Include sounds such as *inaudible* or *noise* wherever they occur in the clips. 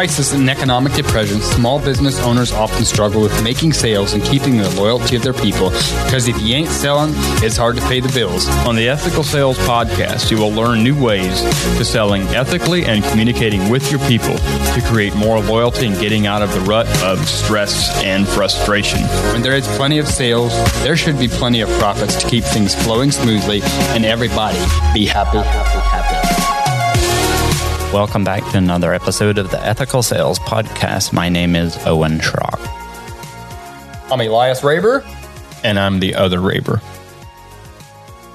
crisis and economic depression, small business owners often struggle with making sales and keeping the loyalty of their people because if you ain't selling, it's hard to pay the bills. On the Ethical Sales Podcast, you will learn new ways to selling ethically and communicating with your people to create more loyalty and getting out of the rut of stress and frustration. When there is plenty of sales, there should be plenty of profits to keep things flowing smoothly and everybody be happy, happy, happy. Welcome back to another episode of the Ethical Sales Podcast. My name is Owen Schrock. I'm Elias Raber. And I'm the other Raber.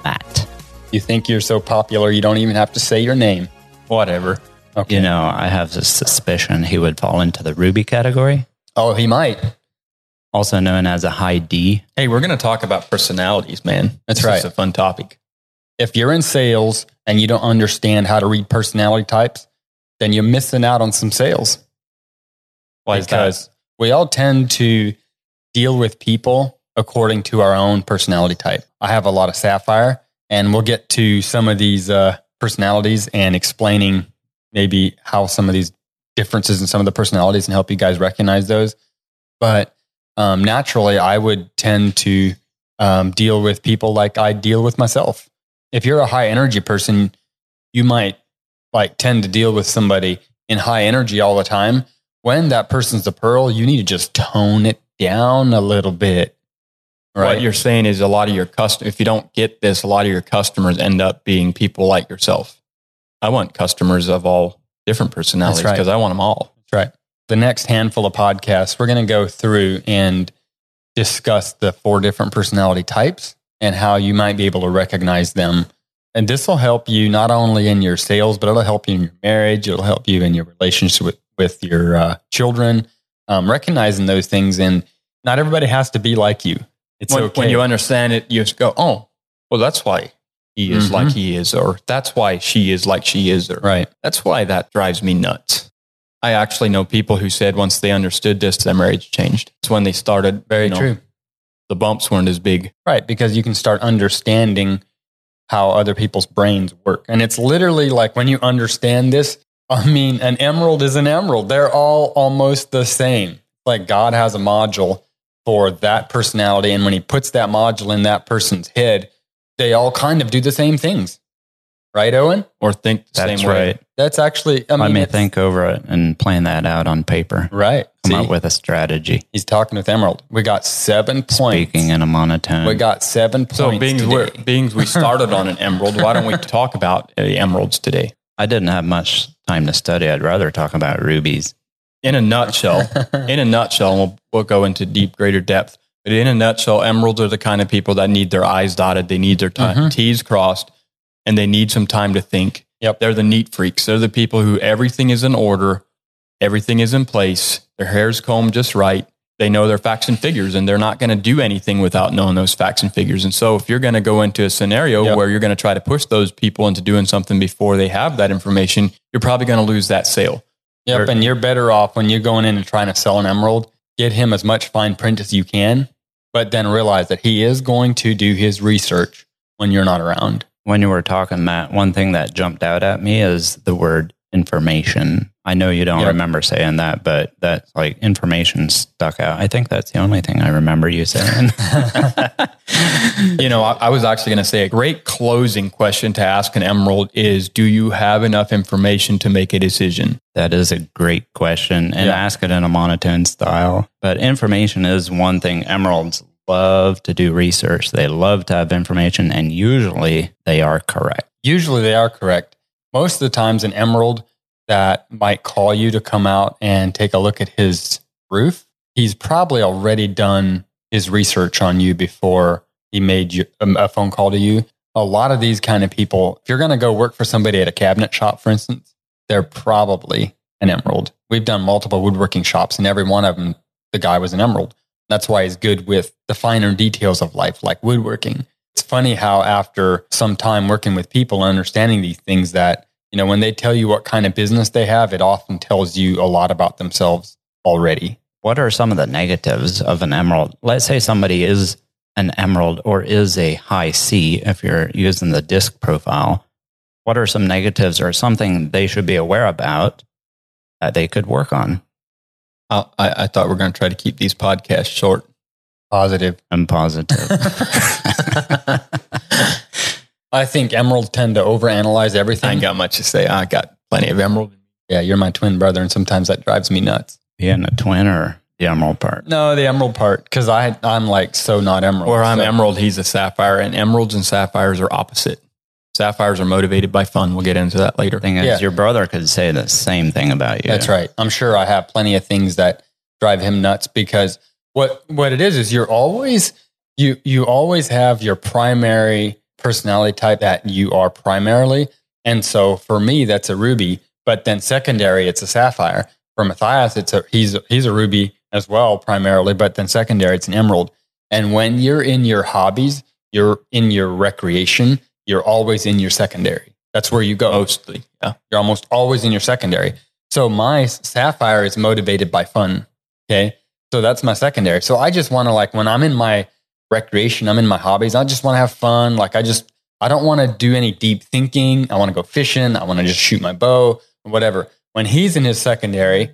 Matt. You think you're so popular you don't even have to say your name. Whatever. Okay. You know, I have a suspicion he would fall into the Ruby category. Oh, he might. Also known as a high D. Hey, we're going to talk about personalities, man. That's this right. It's a fun topic. If you're in sales and you don't understand how to read personality types, then you're missing out on some sales. Why because is that? we all tend to deal with people according to our own personality type. I have a lot of sapphire, and we'll get to some of these uh, personalities and explaining maybe how some of these differences in some of the personalities and help you guys recognize those. But um, naturally, I would tend to um, deal with people like I deal with myself if you're a high energy person, you might like tend to deal with somebody in high energy all the time. When that person's a pearl, you need to just tone it down a little bit. Right? What you're saying is a lot of your customers, if you don't get this, a lot of your customers end up being people like yourself. I want customers of all different personalities because right. I want them all. That's right. The next handful of podcasts, we're going to go through and discuss the four different personality types and how you might be able to recognize them. And this will help you not only in your sales, but it'll help you in your marriage. It'll help you in your relationship with, with your uh, children, um, recognizing those things. And not everybody has to be like you. It's when, okay. when you understand it, you just go, oh, well, that's why he is mm-hmm. like he is, or that's why she is like she is, or right. That's why that drives me nuts. I actually know people who said once they understood this, their marriage changed. It's when they started. Very you know, true the bumps weren't as big. Right, because you can start understanding how other people's brains work. And it's literally like when you understand this, I mean, an emerald is an emerald. They're all almost the same. Like God has a module for that personality. And when he puts that module in that person's head, they all kind of do the same things right, Owen? Or think the That's same right. way. That's actually, I, I mean, may think over it and plan that out on paper. right. Come See, up with a strategy. he's talking with Emerald. We got seven points. Speaking in a monotone. we got seven points. So, being today. we being we started on an emerald, why don't we *laughs* talk about uh, emeralds today? I didn't have much time to study. I'd rather talk about rubies. In a nutshell, *laughs* in a nutshell, we'll, we'll go into deep, greater depth. But in a nutshell, emeralds are the kind of people that need their I's dotted, they need their t- Mhm. T's crossed, and they need some time to think. Yep. They're the neat freaks. They're the people who everything is in order, everything is in place, their hair's combed just right. They know their facts and figures, and they're not going to do anything without knowing those facts and figures. And so, if you're going to go into a scenario Yep. where you're going to try to push those people into doing something before they have that information, you're probably going to lose that sale. Yep, Or- and you're better off when you're going in and trying to sell an emerald. Get him as much fine print as you can, but then realize that he is going to do his research when you're not around. When you were talking, Matt, one thing that jumped out at me is the word information. I know you don't Yep. remember saying that, but that like information stuck out. I think that's the only thing I remember you saying. *laughs* You know, I, I was actually going to say a great closing question to ask an emerald is Do you have enough information to make a decision? that is a great question and Yeah. ask it in a monotone style. But information is one thing. Emeralds love to do research. They love to have information and usually they are correct. Usually they are correct. Most of the times, an emerald that might call you to come out and take a look at his roof, he's probably already done his research on you before he made you, um, a phone call to you. A lot of these kind of people, if you're going to go work for somebody at a cabinet shop, for instance, they're probably an emerald. We've done multiple woodworking shops, and every one of them, the guy was an emerald. That's why he's good with the finer details of life, like woodworking. It's funny how after some time working with people and understanding these things that, you know, when they tell you what kind of business they have, it often tells you a lot about themselves already. What are some of the negatives of an emerald? Let's say somebody is an emerald or is a high C if you're using the disc profile. What are some negatives or something they should be aware about that they could work on. I, I I thought we are going to try to keep these podcasts short. and positive. *laughs* I think emeralds tend to overanalyze I everything. ain't got much to say. I got plenty of emerald. yeah, you're my twin brother, and sometimes that drives me nuts. Being a twin or the emerald part. No, the emerald part, because I I'm like so not emerald. Or I'm so- emerald, he's a sapphire, and emeralds and sapphires are opposite. Sapphires are motivated by fun. We'll get into that later. Thing is, Yeah. your brother could say the same thing about you. That's right. I'm sure I have plenty of things that drive him nuts because what what it is is you're always you you always have your primary personality type that you are primarily. And so for me that's a ruby, but then secondary it's a sapphire. For Matthias it's a he's he's a ruby as well primarily, but then secondary it's an emerald. And when you're in your hobbies, you're in your recreation, you're always in your secondary. That's where you go. Mostly. Yeah. You're almost always in your secondary. So my sapphire is motivated by fun. Okay. So that's my secondary. So I just want to like when I'm in my recreation, I'm in my hobbies, I just want to have fun. Like I just, I don't want to do any deep thinking. I want to go fishing. I want to just shoot my bow, whatever. When he's in his secondary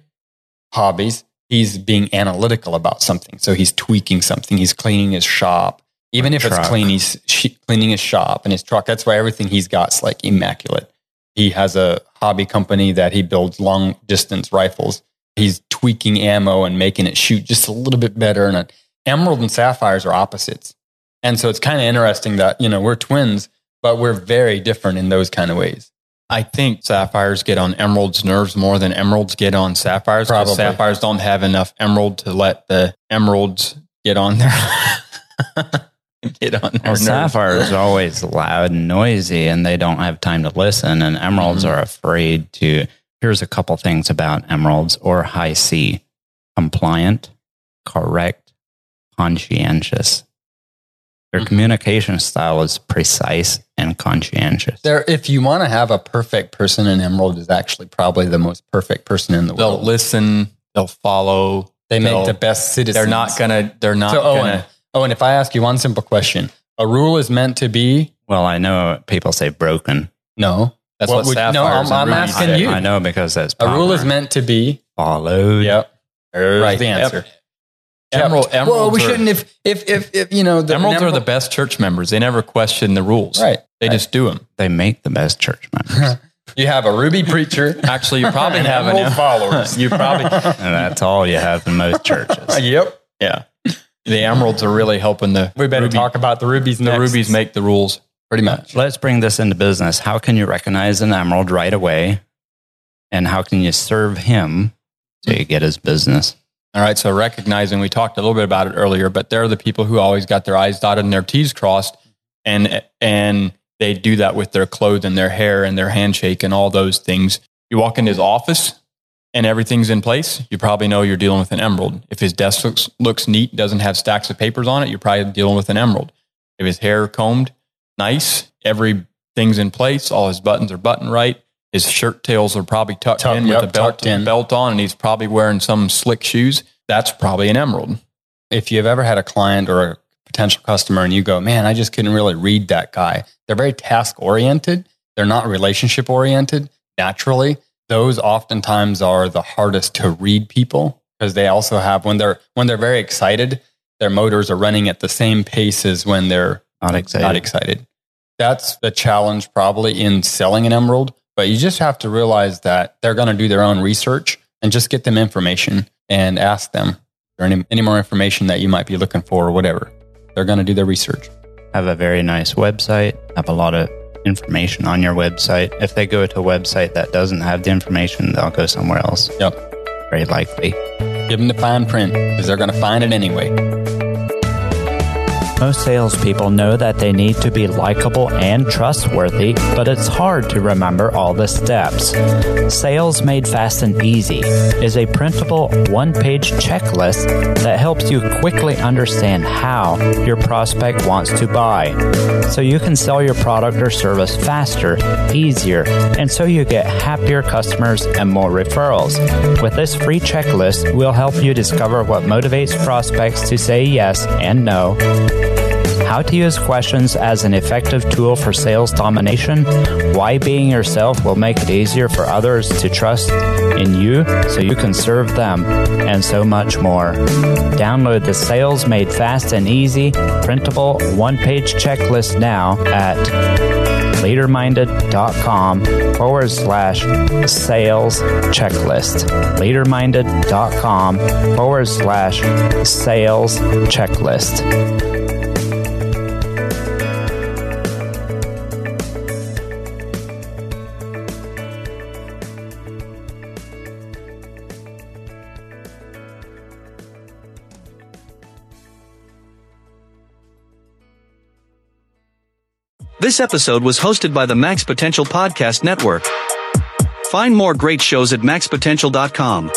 hobbies, he's being analytical about something. So he's tweaking something. He's cleaning his shop. Even if truck. it's clean, he's sh- cleaning his shop and his truck. That's why everything he's got is like immaculate. He has a hobby company that he builds long distance rifles. He's tweaking ammo and making it shoot just a little bit better. And emerald and sapphires are opposites. And so it's kind of interesting that, you know, we're twins, but we're very different in those kind of ways. I think sapphires get on emeralds' nerves more than emeralds get on sapphires. 'cause Probably. Sapphires don't have enough emerald to let the emeralds get on their *laughs* *laughs* get on Well, sapphire is always loud and noisy, and they don't have time to listen. And emeralds Mm-hmm. are afraid to. Here's a couple things about emeralds or high C compliant, correct, conscientious. Their Mhm. communication style is precise and conscientious. There, if you want to have a perfect person, an emerald is actually probably the most perfect person in the world. They'll listen. They'll follow. They make they'll- the best citizens. They're not gonna. They're not So Owen, Oh, gonna. Owen, if I ask you one simple question, a rule is meant to be Well, I know people say broken. no. That's What what, would- no, I'm- I'm asking say. you. I know because that's A rule is meant to be. followed. Yep. There's Right. the answer. Emerald, Kept. well, we are- shouldn't if if if, if you know the emeralds an are the best church members. They never question the rules. right. They Right. just do them. They make the best church members. *laughs* You have a ruby preacher. Actually, you probably *laughs* have an emerald followers. *laughs* You probably. and that's all you have in most churches. yep. Yeah. The emeralds are really helping the. We better ruby- talk about the rubies and The next. rubies make the rules. pretty much. Let's bring this into business. How can you recognize an emerald right away? And how can you serve him so you get his business? All right. So recognizing, we talked a little bit about it earlier, but they're the people who always got their I's dotted and their T's crossed. And, and they do that with their clothes and their hair and their handshake and all those things. You walk in his office and everything's in place. You probably know you're dealing with an emerald. If his desk looks, looks neat, doesn't have stacks of papers on it, you're probably dealing with an emerald. If his hair combed nice, everything's in place, all his buttons are buttoned right. His shirt tails are probably tucked Tuck- in yep, with a belt, in. belt on, and he's probably wearing some slick shoes. That's probably an emerald. If you've ever had a client or a potential customer and you go, man, I just couldn't really read that guy. They're very task oriented. They're not relationship oriented naturally. Those oftentimes are the hardest to read people because they also have when they're when they're very excited, their motors are running at the same pace as when they're Not excited. not excited. That's the challenge probably in selling an emerald, but you just have to realize that they're going to do their own research and just get them information and ask them or any, any more information that you might be looking for or whatever. They're going to do their research. have a very nice website, have a lot of information on your website. If they go to a website that doesn't have the information, they'll go somewhere else. Yep. Very likely. Give them the fine print because they're going to find it anyway. Most salespeople know that they need to be likable and trustworthy, but it's hard to remember all the steps. Sales Made Fast and Easy is a printable one page checklist that helps you quickly understand how your prospect wants to buy. So you can sell your product or service faster, easier, and so you get happier customers and more referrals. With this free checklist, we'll help you discover what motivates prospects to say yes and no how to use questions as an effective tool for sales domination, why being yourself will make it easier for others to trust in you so you can serve them, and so much more. Download the Sales Made Fast and Easy printable one page checklist now at leaderminded.com forward slash sales checklist. Leaderminded.com forward slash sales checklist. This episode was hosted by the Max Potential Podcast Network. Find more great shows at maxpotential.com.